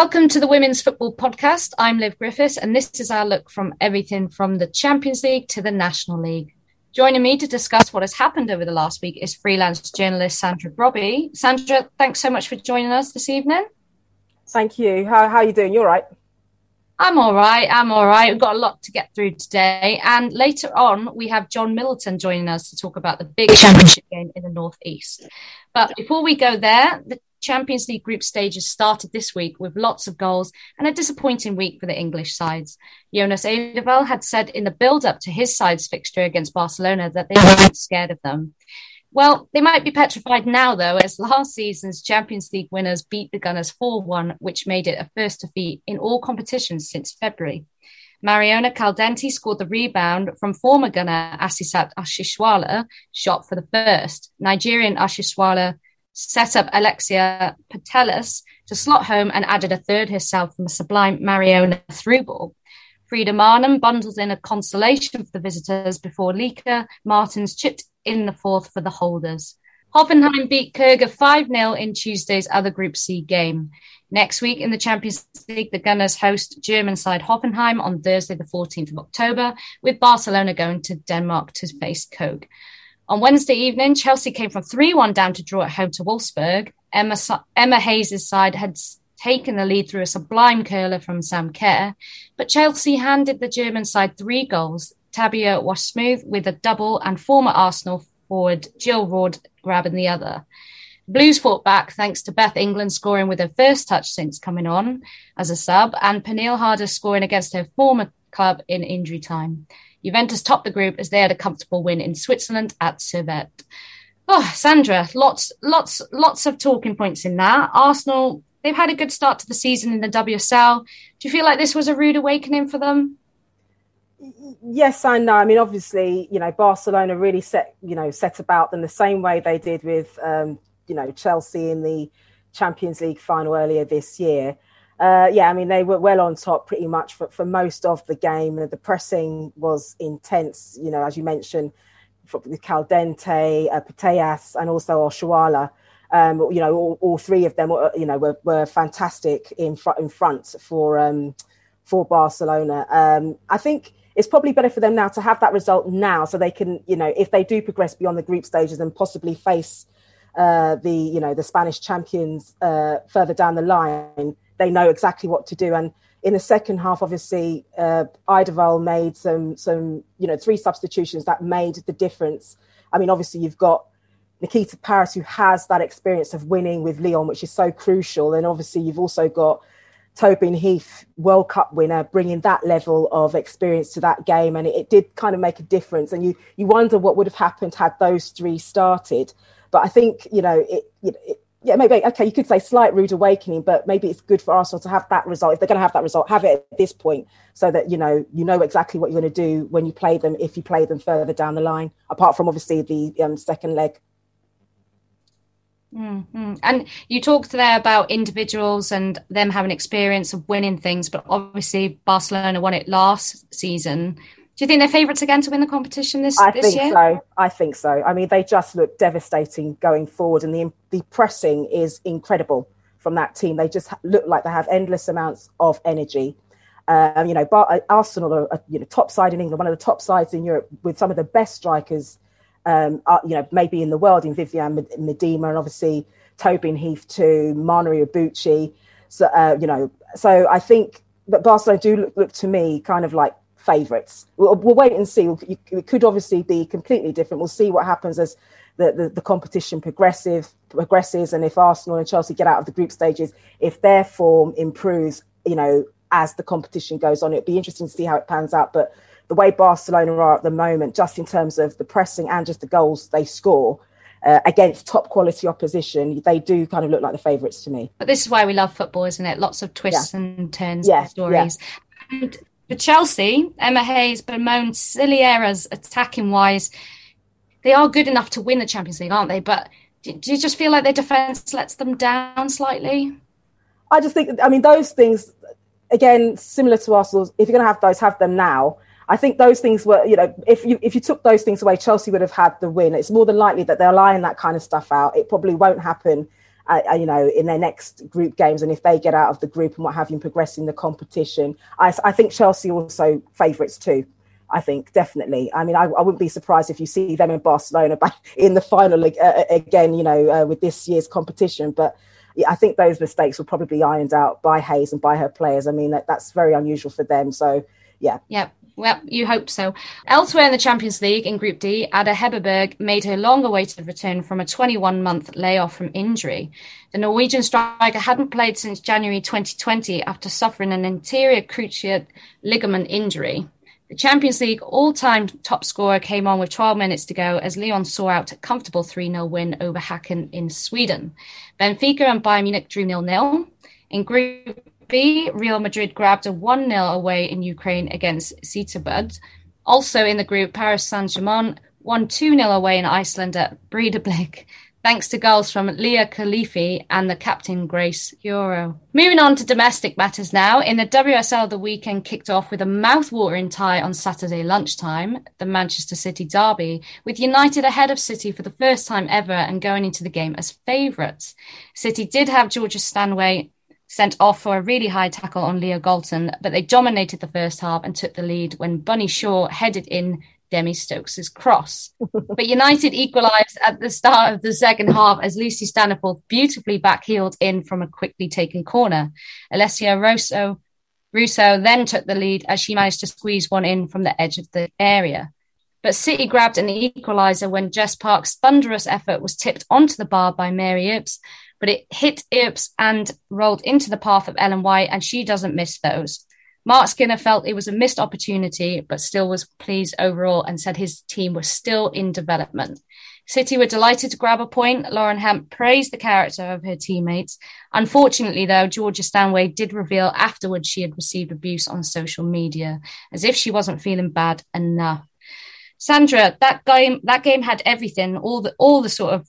Welcome to the Women's Football Podcast. I'm Liv Griffiths, and this is our look from everything from the Champions League to the National League. Joining me to discuss what has happened over the last week is freelance journalist Sandra Brobbey. Sandra, thanks so much for joining us this evening. Thank you. How, how are you doing? You all right? I'm all right. I'm all right. We've got a lot to get through today. And later on, we have John Middleton joining us to talk about the big championship game in the Northeast. But before we go there, the Champions League group stages started this week with lots of goals and a disappointing week for the English sides. Jonas Eidevall had said in the build up to his side's fixture against Barcelona that they weren't scared of them. Well, they might be petrified now, though, as last season's Champions League winners beat the Gunners 4 1, which made it a first defeat in all competitions since February. Mariona Caldentey scored the rebound from former gunner Asisat Oshoala, shot for the first. Nigerian Oshoala set up Alexia Putellas to slot home and added a third herself from a sublime Mariona through ball. Frida Maanum bundles in a consolation for the visitors before Lieke Martens chipped in the fourth for the holders. Hoffenheim beat Køge 5 0 in Tuesday's other Group C game. Next week in the Champions League, the Gunners host German side Hoffenheim on Thursday, the 14th of October, with Barcelona going to Denmark to face Køge. On Wednesday evening, Chelsea came from 3 1 down to draw at home to Wolfsburg. Emma, Emma Hayes' side had taken the lead through a sublime curler from Sam Kerr, but Chelsea handed the German side three goals. Tabea Wassmuth with a double and former Arsenal forward Jill Roord grabbing the other. Blues fought back thanks to Beth England scoring with her first touch since coming on as a sub, and Pernille Harder scoring against her former club in injury time. Juventus topped the group as they had a comfortable win in Switzerland at Servette. Oh, Sandra, lots, lots, lots of talking points in that. Arsenal, they've had a good start to the season in the WSL. Do you feel like this was a rude awakening for them? Yes, I know. I mean, obviously, you know, Barcelona really set, you know, set about them the same way they did with, um, you know, Chelsea in the Champions League final earlier this year uh, yeah, I mean, they were well on top pretty much for, for most of the game. And The pressing was intense, you know, as you mentioned, with Caldentey, uh, Putellas, and also Oshoala. Um, you know, all, all, three of them, you know, were, were fantastic in front in front for um, for Barcelona. Um, I think it's probably better for them now to have that result now, so they can, you know, if they do progress beyond the group stages and possibly face uh, the, you know, the Spanish champions uh, further down the line they know exactly what to do. And in the second half, obviously, uh, Eidevall made some some you know three substitutions that made the difference. I mean, obviously, you've got Nikita Parris who has that experience of winning with Lyon, which is so crucial, and obviously, you've also got Tobin Heath, World Cup winner, bringing that level of experience to that game, and it, it did kind of make a difference. And you you wonder what would have happened had those three started. But I think you know it, it yeah, maybe okay, you could say slight rude awakening, but maybe it's good for Arsenal to have that result. If they're going to have that result, have it at this point, so that you know you know exactly what you're going to do when you play them. If you play them further down the line, apart from obviously the um, second leg. Mm-hmm. And you talked there about individuals and them having experience of winning things, but obviously Barcelona won it last season. Do you think they're favourites again to win the competition this, I this think year? so. I think so. I mean, they just look devastating going forward, and the the pressing is incredible from that team. They just look like they have endless amounts of energy. Um, you know, Bar- uh, Arsenal are, are, you know top side in England, one of the top sides in Europe, with some of the best strikers. Um, are, you know, maybe in the world in Vivianne Miedema and obviously Tobin Heath too, Mana Iwabuchi. So uh, you know, so I think that Barcelona do look, look to me kind of like favourites. We'll, we'll, wait and see. It could obviously be completely different. We'll see what happens as the, the, the, competition progressive progresses, and if Arsenal and Chelsea get out of the group stages, if their form improves, you know, as the competition goes on, it'd be interesting to see how it pans out. But the way Barcelona are at the moment, just in terms of the pressing and just the goals they score. Uh, against top quality opposition, they do kind of look like the favourites to me. But this is why we love football, isn't it? Lots of twists yeah. and turns yeah, and stories. Yeah. And for Chelsea, Emma Hayes bemoaned silly errors attacking wise. They are good enough to win the Champions League, aren't they? But do, you just feel like their defence lets them down slightly? I just think, I mean, those things, again, similar to Arsenal, if you're going to have those, have them now. I think those things were, you know, if you if you took those things away, Chelsea would have had the win. It's more than likely that they're lying that kind of stuff out. It probably won't happen uh, uh, you know, in their next group games, and if they get out of the group and what have you, progress in the competition, I, I think Chelsea also favourites too. I think definitely. I mean, I, I, wouldn't be surprised if you see them in Barcelona back in the final uh, uh, again. You know, uh, with this year's competition, but. I think those mistakes will probably be ironed out by Hayes and by her players. I mean, that, that's very unusual for them. So, yeah. Yeah. Well, you hope so. Elsewhere in the Champions League in Group D, Ada Hegerberg made her long awaited return from a 21 month layoff from injury. The Norwegian striker hadn't played since January 2020 after suffering an anterior cruciate ligament injury. The Champions League all time top scorer came on with 12 minutes to go as Lyon saw out a comfortable 3 0 win over Häcken in Sweden. Benfica and Bayern Munich drew 0 0. In Group B, Real Madrid grabbed a 1 0 away in Ukraine against Sittard. Also in the group, Paris Saint Germain won 2 0 away in Iceland at Breidablik, thanks to goals from Léa Khelifi and the captain Grace Geyoro. Moving on to domestic matters now. In the WSL, the weekend kicked off with a mouth-watering tie on Saturday lunchtime, the Manchester City derby, with United ahead of City for the first time ever and going into the game as favourites. City did have Georgia Stanway sent off for a really high tackle on Leah Galton, but they dominated the first half and took the lead when Bunny Shaw headed in Demi Stokes' cross. but United equalised at the start of the second half as Lucy Staniforth beautifully backheeled in from a quickly taken corner. Alessia Russo, Russo then took the lead as she managed to squeeze one in from the edge of the area. But City grabbed an equaliser when Jess Park's thunderous effort was tipped onto the bar by Mary Earps, but it hit Earps and rolled into the path of Ellen White, and she doesn't miss those. Mark Skinner felt it was a missed opportunity, but still was pleased overall and said his team was still in development. City were delighted to grab a point. Lauren Hemp praised the character of her teammates. Unfortunately, though, Georgia Stanway did reveal afterwards she had received abuse on social media, as if she wasn't feeling bad enough. Sandra, that game that game had everything, all the all the sort of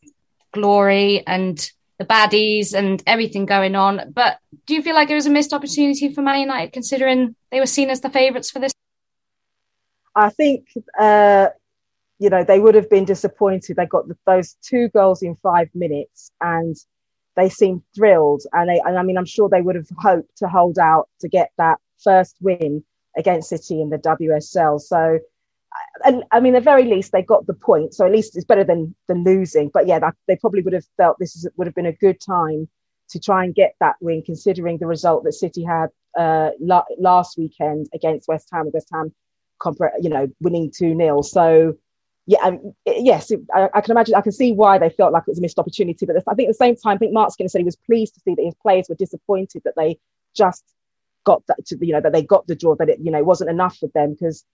glory and the baddies and everything going on. But do you feel like it was a missed opportunity for Man United, considering they were seen as the favourites for this? I think uh, you know they would have been disappointed. They got the, those two goals in five minutes, and they seemed thrilled. And, they, and I mean, I'm sure they would have hoped to hold out to get that first win against City in the WSL. So and I mean, at the very least, they got the point. So at least it's better than than losing. But yeah, that, they probably would have felt this is, would have been a good time to try and get that win, considering the result that City had uh, la- last weekend against West Ham. West Ham, you know, winning two 0 So yeah, um, yes, it, I, I, can imagine. I can see why they felt like it was a missed opportunity. But I think at the same time, I think Mark Skinner said he was pleased to see that his players were disappointed that they just got that, to, you know, that they got the draw. That it, you know, wasn't enough for them because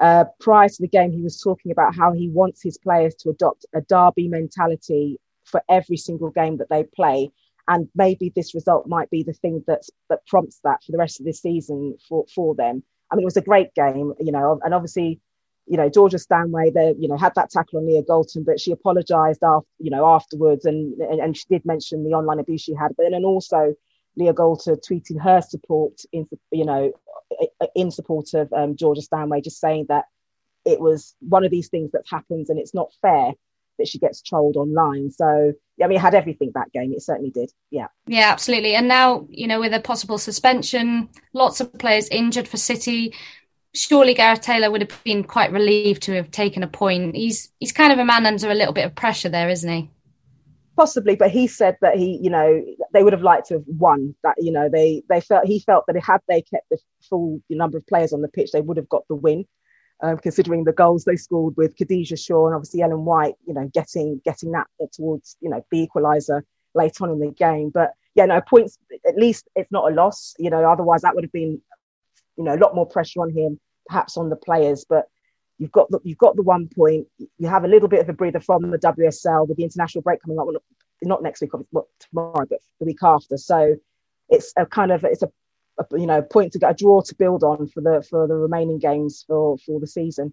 uh, prior to the game, he was talking about how he wants his players to adopt a derby mentality for every single game that they play. And maybe this result might be the thing that's, that prompts that for the rest of the season for, for them. I mean, it was a great game, you know, and obviously, you know, Georgia Stanway, there, you know, had that tackle on Leah Galton, but she apologised after, you know, afterwards, and, and and she did mention the online abuse she had, but then and also Leah Galton tweeting her support in, you know, in support of um, Georgia Stanway, just saying that it was one of these things that happens and it's not fair that she gets trolled online. So, yeah, I mean, it had everything that game. It certainly did. Yeah. Yeah, absolutely. And now, you know, with a possible suspension, lots of players injured for City. Surely Gareth Taylor would have been quite relieved to have taken a point. He's he's kind of a man under a little bit of pressure there, isn't he? Possibly but he said that he you know they would have liked to have won that you know they they felt he felt that if had they kept the full number of players on the pitch they would have got the win um, considering the goals they scored with Khadijah Shaw and obviously Ellen White you know getting getting that towards you know the equaliser late on in the game. But yeah no points at least it's not a loss you know otherwise that would have been you know a lot more pressure on him perhaps on the players. But You've got the, you've got the one point. You have a little bit of a breather from the WSL with the international break coming up. Well, not next week, well, tomorrow, but the week after. So it's a kind of it's a, a, you know point to get a draw to build on for the for the remaining games for for the season.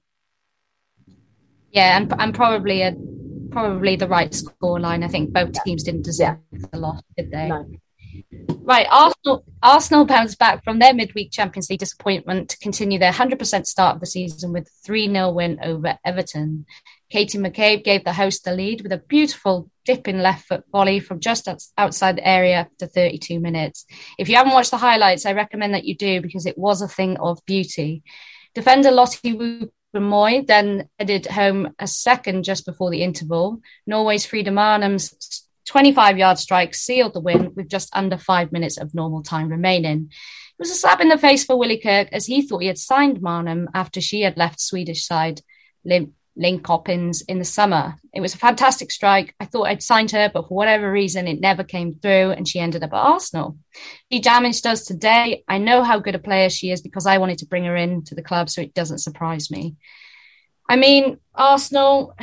Yeah, and and probably a probably the right score line. I think both teams didn't deserve yeah. the loss, did they? No. Right, Arsenal Arsenal bounced back from their midweek Champions League disappointment to continue their 100% start of the season with 3 0 win over Everton. Katie McCabe gave the host the lead with a beautiful dipping left foot volley from just outside the area after 32 minutes. If you haven't watched the highlights, I recommend that you do because it was a thing of beauty. Defender Lotte Wubben-Moy then headed home a second just before the interval. Norway's Frida Maanum's 25 yard strike sealed the win with just under five minutes of normal time remaining. It was a slap in the face for Willie Kirk as he thought he had signed Maanum after she had left Swedish side Linköpings in the summer. It was a fantastic strike. I thought I'd signed her, but for whatever reason, it never came through and she ended up at Arsenal. She damaged us today. I know how good a player she is because I wanted to bring her in to the club, so it doesn't surprise me. I mean, Arsenal,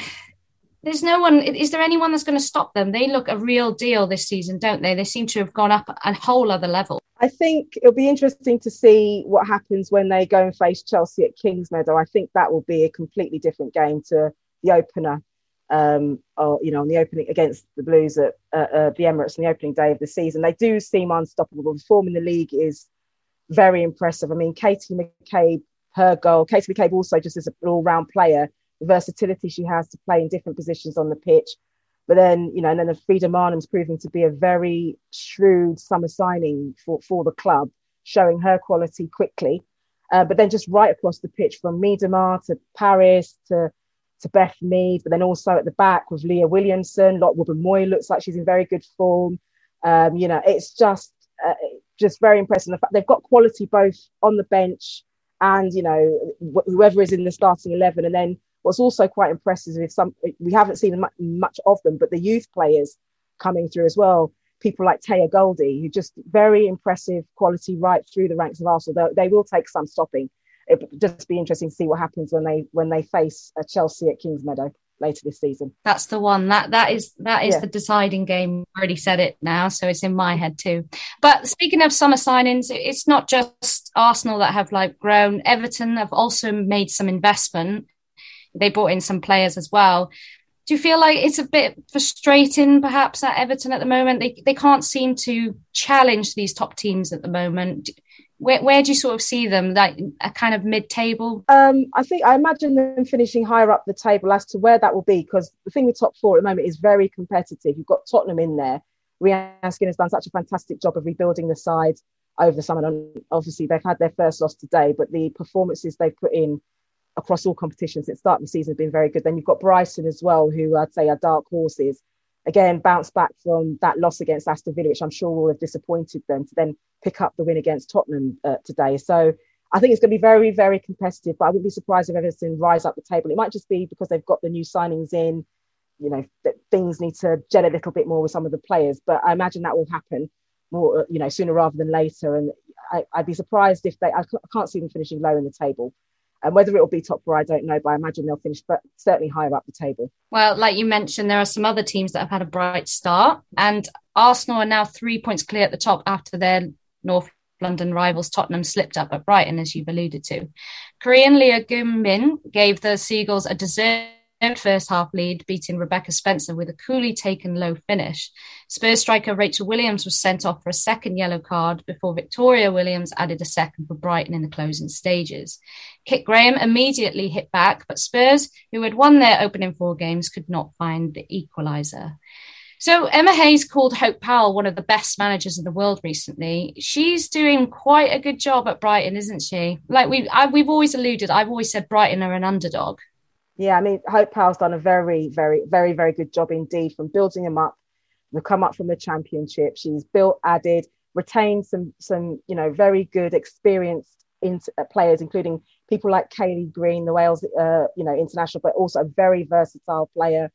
there's no one, is there anyone that's going to stop them? They look a real deal this season, don't they? They seem to have gone up a whole other level. I think it'll be interesting to see what happens when they go and face Chelsea at Kingsmeadow. I think that will be a completely different game to the opener, um, or you know, on the opening against the Blues at uh, uh, the Emirates on the opening day of the season. They do seem unstoppable. The form in the league is very impressive. I mean, Katie McCabe, her goal. Katie McCabe also just as an all-round player, versatility she has to play in different positions on the pitch but then, you know, and then Frida Maanum's proving to be a very shrewd summer signing for, for the club, showing her quality quickly. Uh, but then just right across the pitch from Miedema to Paris to to Beth Mead, but then also at the back with Leah Williamson, Lotte Wubben-Moy looks like she's in very good form. Um, you know, it's just uh, just very impressive. The fact they've got quality both on the bench and you know wh- whoever is in the starting eleven, and then What's also quite impressive is some we haven't seen much of them, but the youth players coming through as well. People like Teyah Goldie, who just very impressive quality right through the ranks of Arsenal. They, they will take some stopping. It would just be interesting to see what happens when they when they face a Chelsea at Kingsmeadow later this season. That's the one. That that is that is yeah. the deciding game. I already said it now, so it's in my head too. But speaking of summer signings, it's not just Arsenal that have like grown. Everton have also made some investment they brought in some players as well. Do you feel like it's a bit frustrating, perhaps, at Everton at the moment? They they can't seem to challenge these top teams at the moment. Where, where do you sort of see them, like a kind of mid-table? Um, I think I imagine them finishing higher up the table. As to where that will be, because the thing with top four at the moment is very competitive. You've got Tottenham in there. Skinner has done such a fantastic job of rebuilding the side over the summer. And obviously, they've had their first loss today, but the performances they've put in across all competitions since start of the season have been very good. Then you've got Brighton as well, who I'd say are dark horses. Again, bounce back from that loss against Aston Villa, which I'm sure will have disappointed them, to then pick up the win against Tottenham uh, today. So I think it's going to be very, very competitive. But I wouldn't be surprised if Everton rise up the table. It might just be because they've got the new signings in. You know that things need to gel a little bit more with some of the players, but I imagine that will happen more, you know, sooner rather than later. And I, would be surprised if they. I can't see them finishing low in the table. And whether it will be top four, I don't know, but I imagine they'll finish, but certainly higher up the table. Well, like you mentioned, there are some other teams that have had a bright start, and Arsenal are now three points clear at the top after their North London rivals Tottenham slipped up at Brighton, as you've alluded to. Korean Lee Geum-min gave the Seagulls a deserved first half lead, beating Rebecca Spencer with a coolly taken low finish. Spurs striker Rachel Williams was sent off for a second yellow card before Victoria Williams added a second for Brighton in the closing stages. Kit Graham immediately hit back, but Spurs, who had won their opening four games, could not find the equaliser. So Emma Hayes called Hope Powell one of the best managers in the world recently. She's doing quite a good job at Brighton, isn't she? Like we, I, we've always alluded, I've always said Brighton are an underdog. Yeah, I mean, Hope Powell's done a very, very, very, very good job indeed from building them up. They've come up from the championship. She's built, added, retained some, some, you know, very good, experienced uh, players, including people like Kayleigh Green, the Wales, uh, you know, international, but also a very versatile player.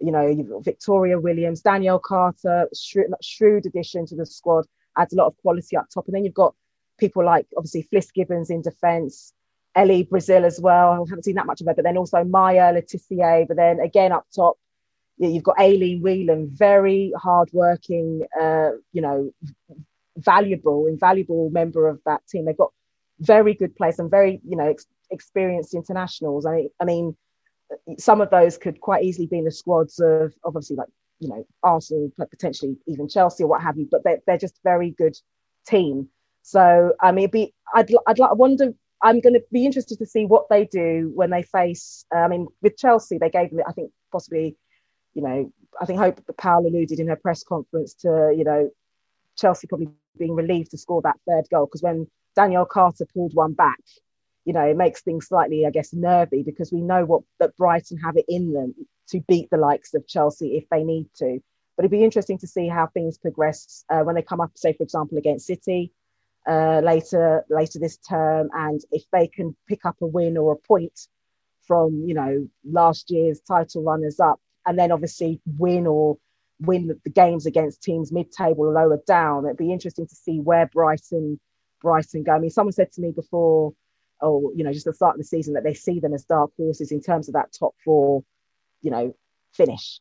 You know, Victoria Williams, Danielle Carter, shrewd, shrewd addition to the squad, adds a lot of quality up top. And then you've got people like obviously Fliss Gibbons in defence, Ellie Brazil as well. I haven't seen that much of her, but then also Maya Le But then again up top, you've got Aileen Whelan, very hardworking, uh, you know, valuable, invaluable member of that team. They've got very good players and very, you know, ex- experienced internationals. I, I mean, some of those could quite easily be in the squads of obviously like you know Arsenal, potentially even Chelsea or what have you. But they're, they're just very good team. So I mean, be I'd I'd like, I wonder I'm going to be interested to see what they do when they face. Uh, I mean, with Chelsea, they gave them, I think, possibly, you know, I think Hope Powell alluded in her press conference to, you know, Chelsea probably being relieved to score that third goal because when Danielle Carter pulled one back, you know, it makes things slightly, I guess, nervy because we know what that Brighton have it in them to beat the likes of Chelsea if they need to. But it'd be interesting to see how things progress uh, when they come up, say, for example, against City uh, later later this term, and if they can pick up a win or a point from you know last year's title runners up, and then obviously win or win the games against teams mid-table or lower down. It'd be interesting to see where Brighton Brighton go. I mean, someone said to me before, or you know, just the start of the season, that they see them as dark horses in terms of that top four, you know, finish.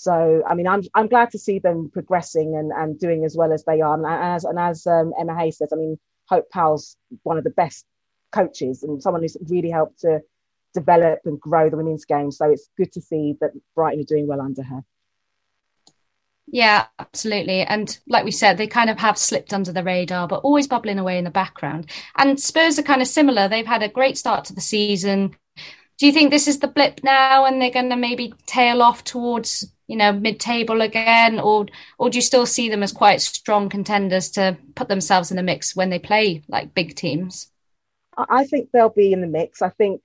So, I mean, I'm I'm glad to see them progressing and, and doing as well as they are. And as and as um, Emma Hayes says, I mean, Hope Powell's one of the best coaches and someone who's really helped to develop and grow the women's game. So it's good to see that Brighton are doing well under her. Yeah, absolutely. And like we said, they kind of have slipped under the radar, but always bubbling away in the background. And Spurs are kind of similar. They've had a great start to the season. Do you think this is the blip now and they're going to maybe tail off towards you know, mid-table again, or or do you still see them as quite strong contenders to put themselves in the mix when they play like big teams? I think they'll be in the mix. I think,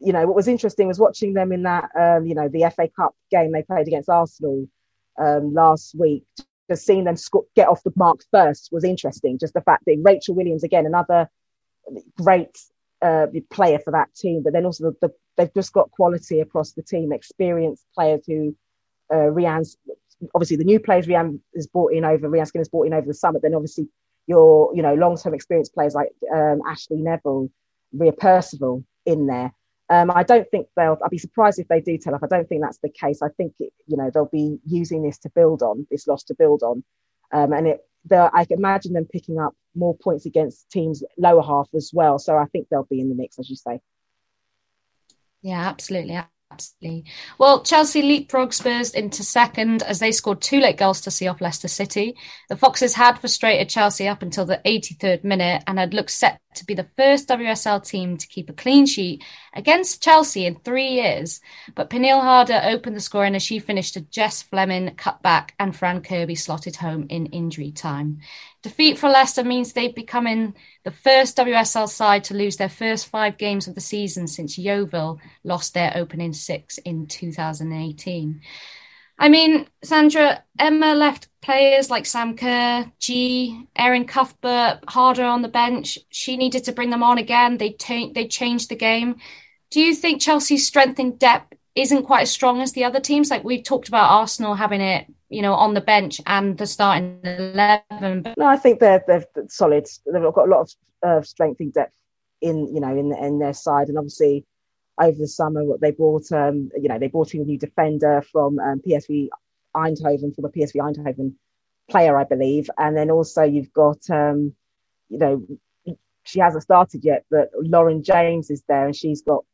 you know, what was interesting was watching them in that, um, you know, the FA Cup game they played against Arsenal um, last week. Just seeing them sc- get off the mark first was interesting. Just the fact that Rachel Williams again, another great uh, player for that team, but then also the, the, they've just got quality across the team, experienced players who uh, Rehanne's obviously the new players Rehanne is brought in over Rehanne Skinner's brought in over the summer. Then obviously your you know long term experienced players like um, Ashleigh Neville, Ria Percival in there. Um, I don't think they'll. I'd be surprised if they do tell off. I don't think that's the case. I think it, you know they'll be using this to build on this loss to build on, um, and it. I can imagine them picking up more points against teams lower half as well. So I think they'll be in the mix, as you say. Yeah, absolutely. Absolutely. Well, Chelsea leapfrog Spurs into second as they scored two late goals to see off Leicester City. The Foxes had frustrated Chelsea up until the 83rd minute and had looked set to be the first WSL team to keep a clean sheet against Chelsea in three years. But Pernille Harder opened the scoring as she finished a Jess Fleming cutback and Fran Kirby slotted home in injury time. Defeat for Leicester means they've become the first WSL side to lose their first five games of the season since Yeovil lost their opening six in 2018. I mean, Sandra, Emma left players like Sam Kerr, G, Erin Cuthbert, Harder on the bench. She needed to bring them on again. They, t- they changed the game. Do you think Chelsea's strength in depth isn't quite as strong as the other teams? Like we talked about Arsenal having it you know, on the bench and the starting eleven. No, I think they're they're solid. They've got a lot of uh, strength and depth in you know in in their side, and obviously over the summer what they brought um you know they brought in a new defender from um, PSV Eindhoven from a PSV Eindhoven player, I believe, and then also you've got um you know she hasn't started yet, but Lauren James is there and she's got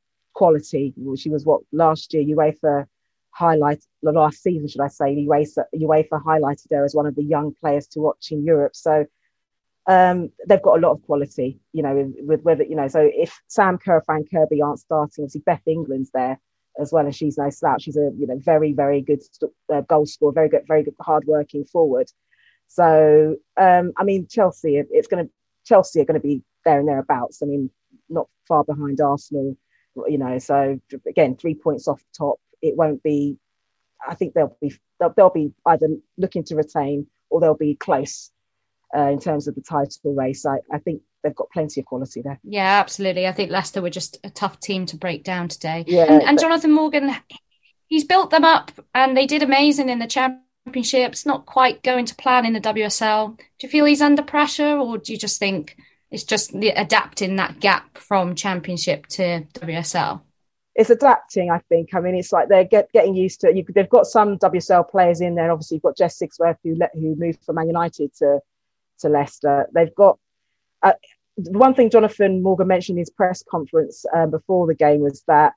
quality. She was what last year UEFA highlight the last season, should I say, UEFA, UEFA highlighted her as one of the young players to watch in Europe. So um, they've got a lot of quality, you know, with, with whether, you know, so if Sam Kerr, Fran Kirby aren't starting, obviously Beth England's there as well, and she's no slouch. She's a, you know, very, very good uh, goal scorer, very good, very good, hard working forward. So, um, I mean, Chelsea, it's going to, Chelsea are going to be there and thereabouts. I mean, not far behind Arsenal, you know, so again, three points off the top it won't be. I think they'll be they'll, they'll be either looking to retain or they'll be close uh, in terms of the title race. I, I think they've got plenty of quality there. Yeah, absolutely. I think Leicester were just a tough team to break down today. Yeah, and, and Jonathan Morgan, he's built them up, and they did amazing in the championship. It's not quite going to plan in the WSL. Do you feel he's under pressure, or do you just think it's just adapting that gap from championship to WSL? it's adapting. I think. I mean, it's like they're get, getting used to. You, they've got some WSL players in there. Obviously, you've got Jess Sigsworth who who moved from Man United to to Leicester. They've got. Uh, one thing Jonathan Morgan mentioned in his press conference um, before the game was that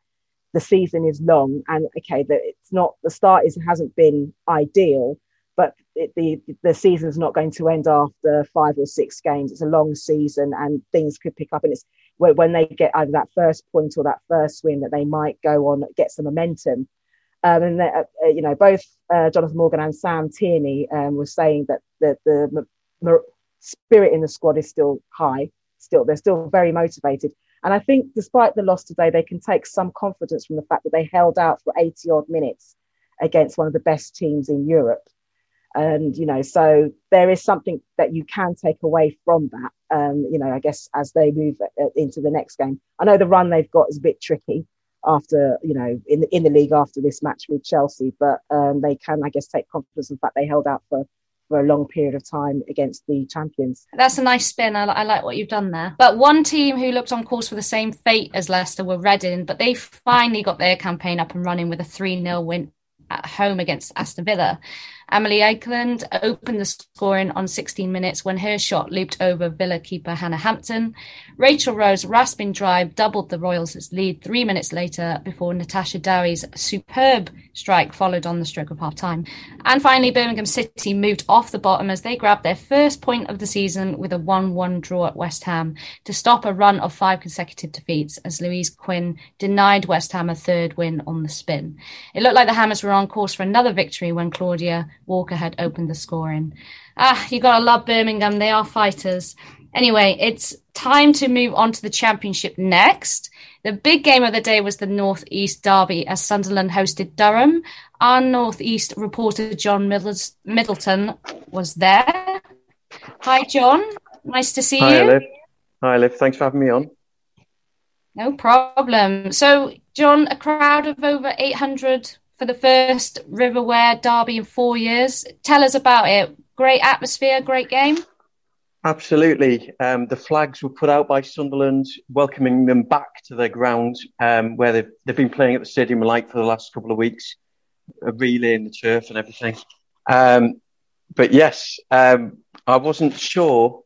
the season is long and okay that it's not the start is hasn't been ideal but it, the the season's not going to end after five or six games. It's a long season, and things could pick up. And it's when they get either that first point or that first win that they might go on get some momentum. Um, and uh, uh, you know, both uh, Jonathan Morgan and Sam Tierney um, were saying that the, the m- spirit in the squad is still high. Still, they're still very motivated. And I think, despite the loss today, they can take some confidence from the fact that they held out for 80 odd minutes against one of the best teams in Europe and you know so there is something that you can take away from that um, you know i guess as they move uh, into the next game i know the run they've got is a bit tricky after you know in the, in the league after this match with chelsea but um, they can i guess take confidence in fact they held out for for a long period of time against the champions. That's a nice spin. I, I, like what you've done there. But one team who looked on course for the same fate as Leicester were Reading, but they finally got their campaign up and running with a 3 0 win at home against Aston Villa. Emily Eikeland opened the scoring on 16 minutes when her shot looped over Villa keeper Hannah Hampton. Rachel Rowe's rasping drive doubled the Royals' lead three minutes later before Natasha Dowie's superb strike followed on the stroke of half time. And finally, Birmingham City moved off the bottom as they grabbed their first point of the season with a 1 1 draw at West Ham to stop a run of five consecutive defeats as Louise Quinn denied West Ham a third win on the spin. It looked like the Hammers were on course for another victory when Claudia Walker had opened the scoring. Ah, you gotta love Birmingham. They are fighters. Anyway, it's time to move on to the championship next. The big game of the day was the North East Derby as Sunderland hosted Durham. Our North East reporter John Middleton was there. Hi, John. Nice to see Hi, you. Liv. Hi, Liv. Thanks for having me on. No problem. So, John, a crowd of over 800 for the first River Wear derby in four years. Tell us about it. Great atmosphere, great game. Absolutely. Um, the flags were put out by Sunderland, welcoming them back to their ground um, where they've, they've been playing at the Stadium of Light for the last couple of weeks, a relay in the turf and everything. Um, but yes, um, I wasn't sure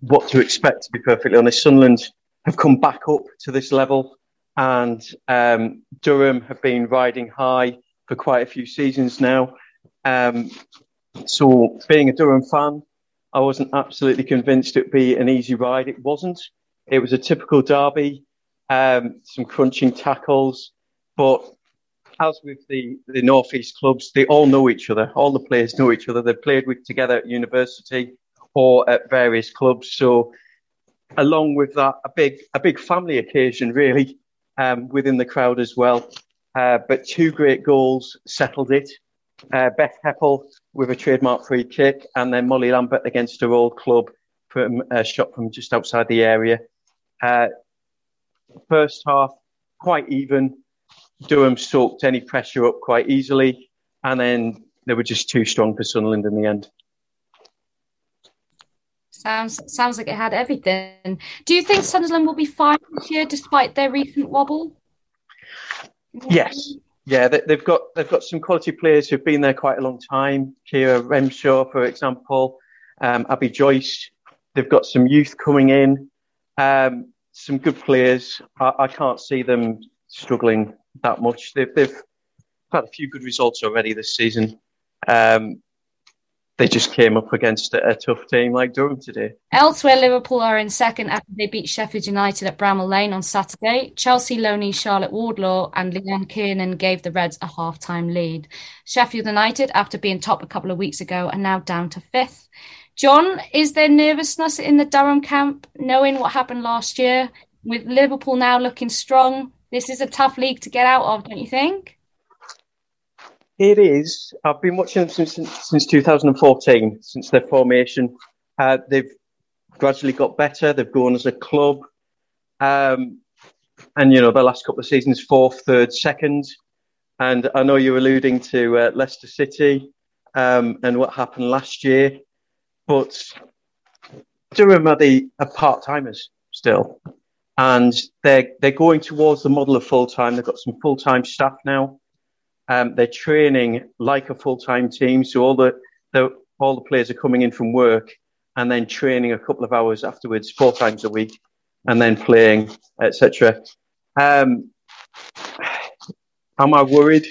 what to expect, to be perfectly honest. Sunderland have come back up to this level and um, Durham have been riding high for quite a few seasons now. Um, so, being a Durham fan, I wasn't absolutely convinced it'd be an easy ride. It wasn't. It was a typical derby, um, some crunching tackles, but as with the, the Northeast clubs, they all know each other. All the players know each other. They've played with together at university or at various clubs. So, along with that, a big a big family occasion, really um, within the crowd as well. Uh, but two great goals settled it. Uh, Beth Hepple with a trademark free kick, and then Molly Lambert against her old club from a shot from just outside the area. Uh, first half, quite even. Durham soaked any pressure up quite easily, and then they were just too strong for Sunderland in the end. Sounds sounds like it had everything. Do you think Sunderland will be fine this year despite their recent wobble? Yes, yeah, they, have got they've got some quality players who've been there quite a long time. Keira Ramshaw, for example, um, Abby Joyce. They've got some youth coming in, um, some good players. I, I, can't see them struggling that much. They've, they've had a few good results already this season. Um, they just came up against a, a, tough team like Durham today. Elsewhere, Liverpool are in second after they beat Sheffield United at Bramall Lane on Saturday. Chelsea loanee Charlotte Wardlaw and Leanne Kiernan gave the Reds a half-time lead. Sheffield United, after being top a couple of weeks ago, are now down to fifth. John, is there nervousness in the Durham camp, knowing what happened last year? With Liverpool now looking strong, this is a tough league to get out of, don't you think? It is. I've been watching them since since 2014, since their formation. Uh, they've gradually got better. They've grown as a club, um, and you know the last couple of seasons, fourth, third, second. And I know you're alluding to uh, Leicester City um, and what happened last year, but Durham are the are part timers still, and they're they're going towards the model of full time. They've got some full time staff now. Um, they're training like a full time team, so all the, the all the players are coming in from work and then training a couple of hours afterwards, four times a week, and then playing, etc. Um, am I worried?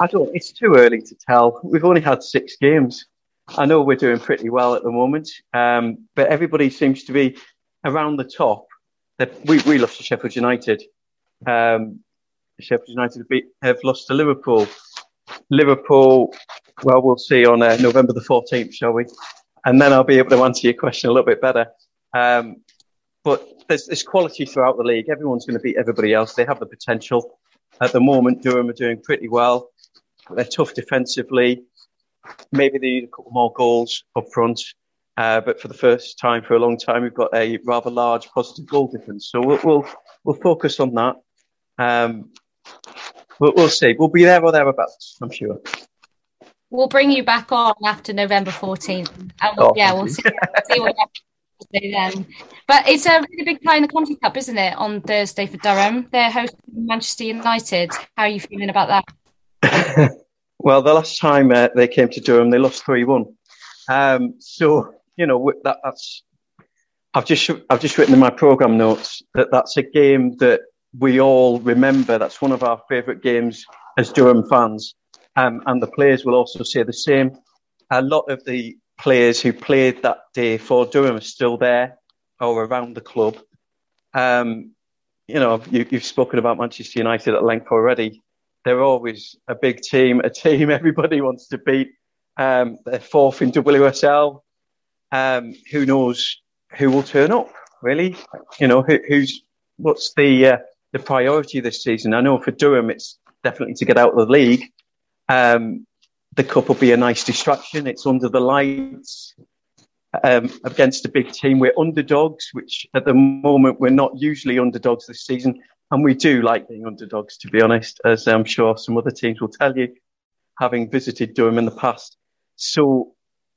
I don't. It's too early to tell. We've only had six games. I know we're doing pretty well at the moment, um, but everybody seems to be around the top. We we lost to Sheffield United. Um, Sheffield United have, lost to Liverpool. Liverpool. Well, we'll see on uh, November the fourteenth, shall we? And then I'll be able to answer your question a little bit better. Um, but there's, there's quality throughout the league. Everyone's going to beat everybody else. They have the potential. At the moment, Durham are doing pretty well. They're tough defensively. Maybe they need a couple more goals up front. Uh, but for the first time for a long time, we've got a rather large positive goal difference. So we'll we'll, we'll focus on that. Um, we'll, we'll see. We'll be there or thereabouts, I'm sure. We'll bring you back on after November 14th. And we'll, oh, yeah, we'll see, see what then. But it's a really big play in the Conti Cup, isn't it, on Thursday for Durham? They're hosting Manchester United. How are you feeling about that? well, the last time uh, they came to Durham, they lost three one. Um, so you know that, that's. I've just I've just written in my program notes that that's a game that we all remember. That's one of our favourite games as Durham fans, um, and the players will also say the same. A lot of the players who played that day for Durham are still there or around the club. Um, you know, you, have spoken about Manchester United at length already they're always a big team, a team everybody wants to beat. Um, they're fourth in WSL. Um, who knows who will turn up? Really, you know, who, who's what's the uh, the priority this season? I know for Durham, it's definitely to get out of the league. Um, the cup will be a nice distraction. It's under the lights um, against a big team. We're underdogs, which at the moment we're not usually underdogs this season. And we do like being underdogs, to be honest, as I'm sure some other teams will tell you, having visited Durham in the past. So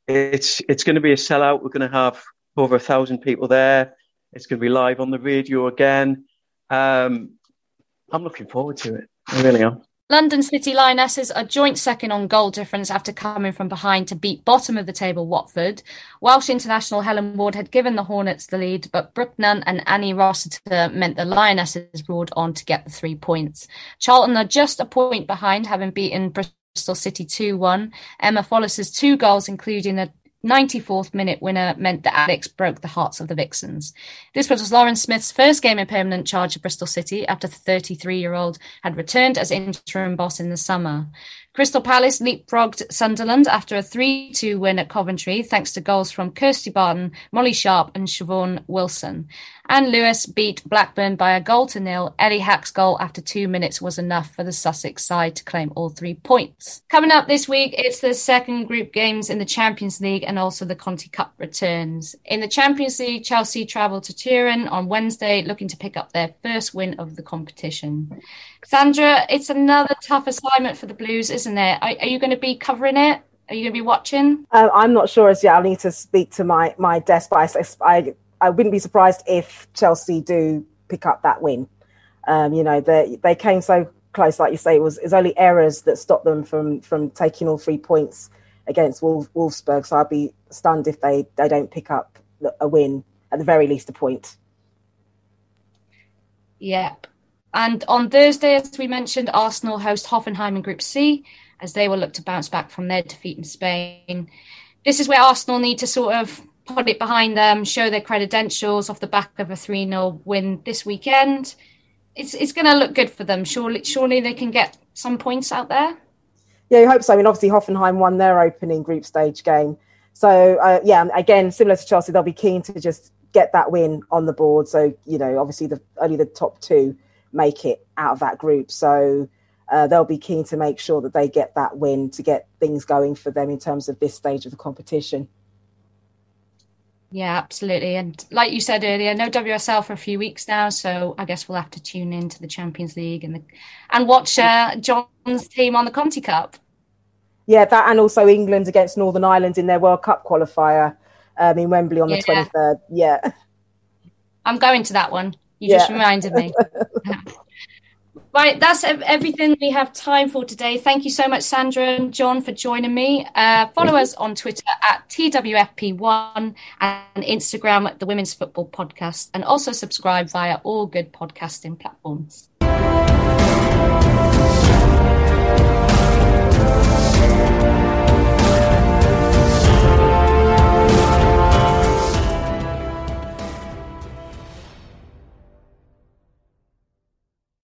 it's it's going to be a sellout. We're going to have over a thousand people there. It's going to be live on the radio again. Um, I'm looking forward to it. I really am. London City Lionesses are joint second on goal difference after coming from behind to beat bottom of the table Watford. Welsh international Helen Ward had given the Hornets the lead, but Brooke Nunn and Annie Rossiter meant the Lionesses roared on to get the three points. Charlton are just a point behind, having beaten Bristol City 2 1. Emma Follis's two goals, including a 94th minute winner meant that Alex broke the hearts of the Vixens. This was Lauren Smith's first game in permanent charge of Bristol City after the 33 year old had returned as interim boss in the summer. Crystal Palace leapfrogged Sunderland after a 3 2 win at Coventry, thanks to goals from Kirsty Barton, Molly Sharp, and Siobhan Wilson. Anne Lewes beat Blackburn by a goal to nil. Ellie Hack's goal after two minutes was enough for the Sussex side to claim all three points. Coming up this week, it's the second group games in the Champions League and also the Conti Cup returns. In the Champions League, Chelsea travel to Turin on Wednesday, looking to pick up their first win of the competition. Sandra, it's another tough assignment for the Blues, isn't it? Are, are you going to be covering it? Are you going to be watching? Uh, I'm not sure as yet. I'll need to speak to my my desk, but I, I I wouldn't be surprised if Chelsea do pick up that win. Um, you know, they they came so close, like you say, it was it's only errors that stopped them from from taking all three points against Wolf, Wolfsburg. So I'd be stunned if they they don't pick up a win at the very least a point. Yep. And on Thursday, as we mentioned, Arsenal host Hoffenheim in Group C as they will look to bounce back from their defeat in Spain. This is where Arsenal need to sort of put it behind them, show their credentials off the back of a 3 0 win this weekend. It's, it's going to look good for them. Surely, surely they can get some points out there. Yeah, you hope so. I mean, obviously, Hoffenheim won their opening group stage game. So, uh, yeah, again, similar to Chelsea, they'll be keen to just get that win on the board. So, you know, obviously, the only the top two make it out of that group. So, uh, they'll be keen to make sure that they get that win to get things going for them in terms of this stage of the competition. Yeah, absolutely. And like you said earlier, no WSL for a few weeks now, so I guess we'll have to tune into the Champions League and the, and watch uh, John's team on the Conti Cup. Yeah, that and also England against Northern Ireland in their World Cup qualifier um, in Wembley on the twenty third. Yeah, I'm going to that one. You yeah. just reminded me. Right, that's everything we have time for today. Thank you so much, Sandra and John, for joining me. Uh, follow us on Twitter at TWFP1 and Instagram at the Women's Football Podcast, and also subscribe via all good podcasting platforms.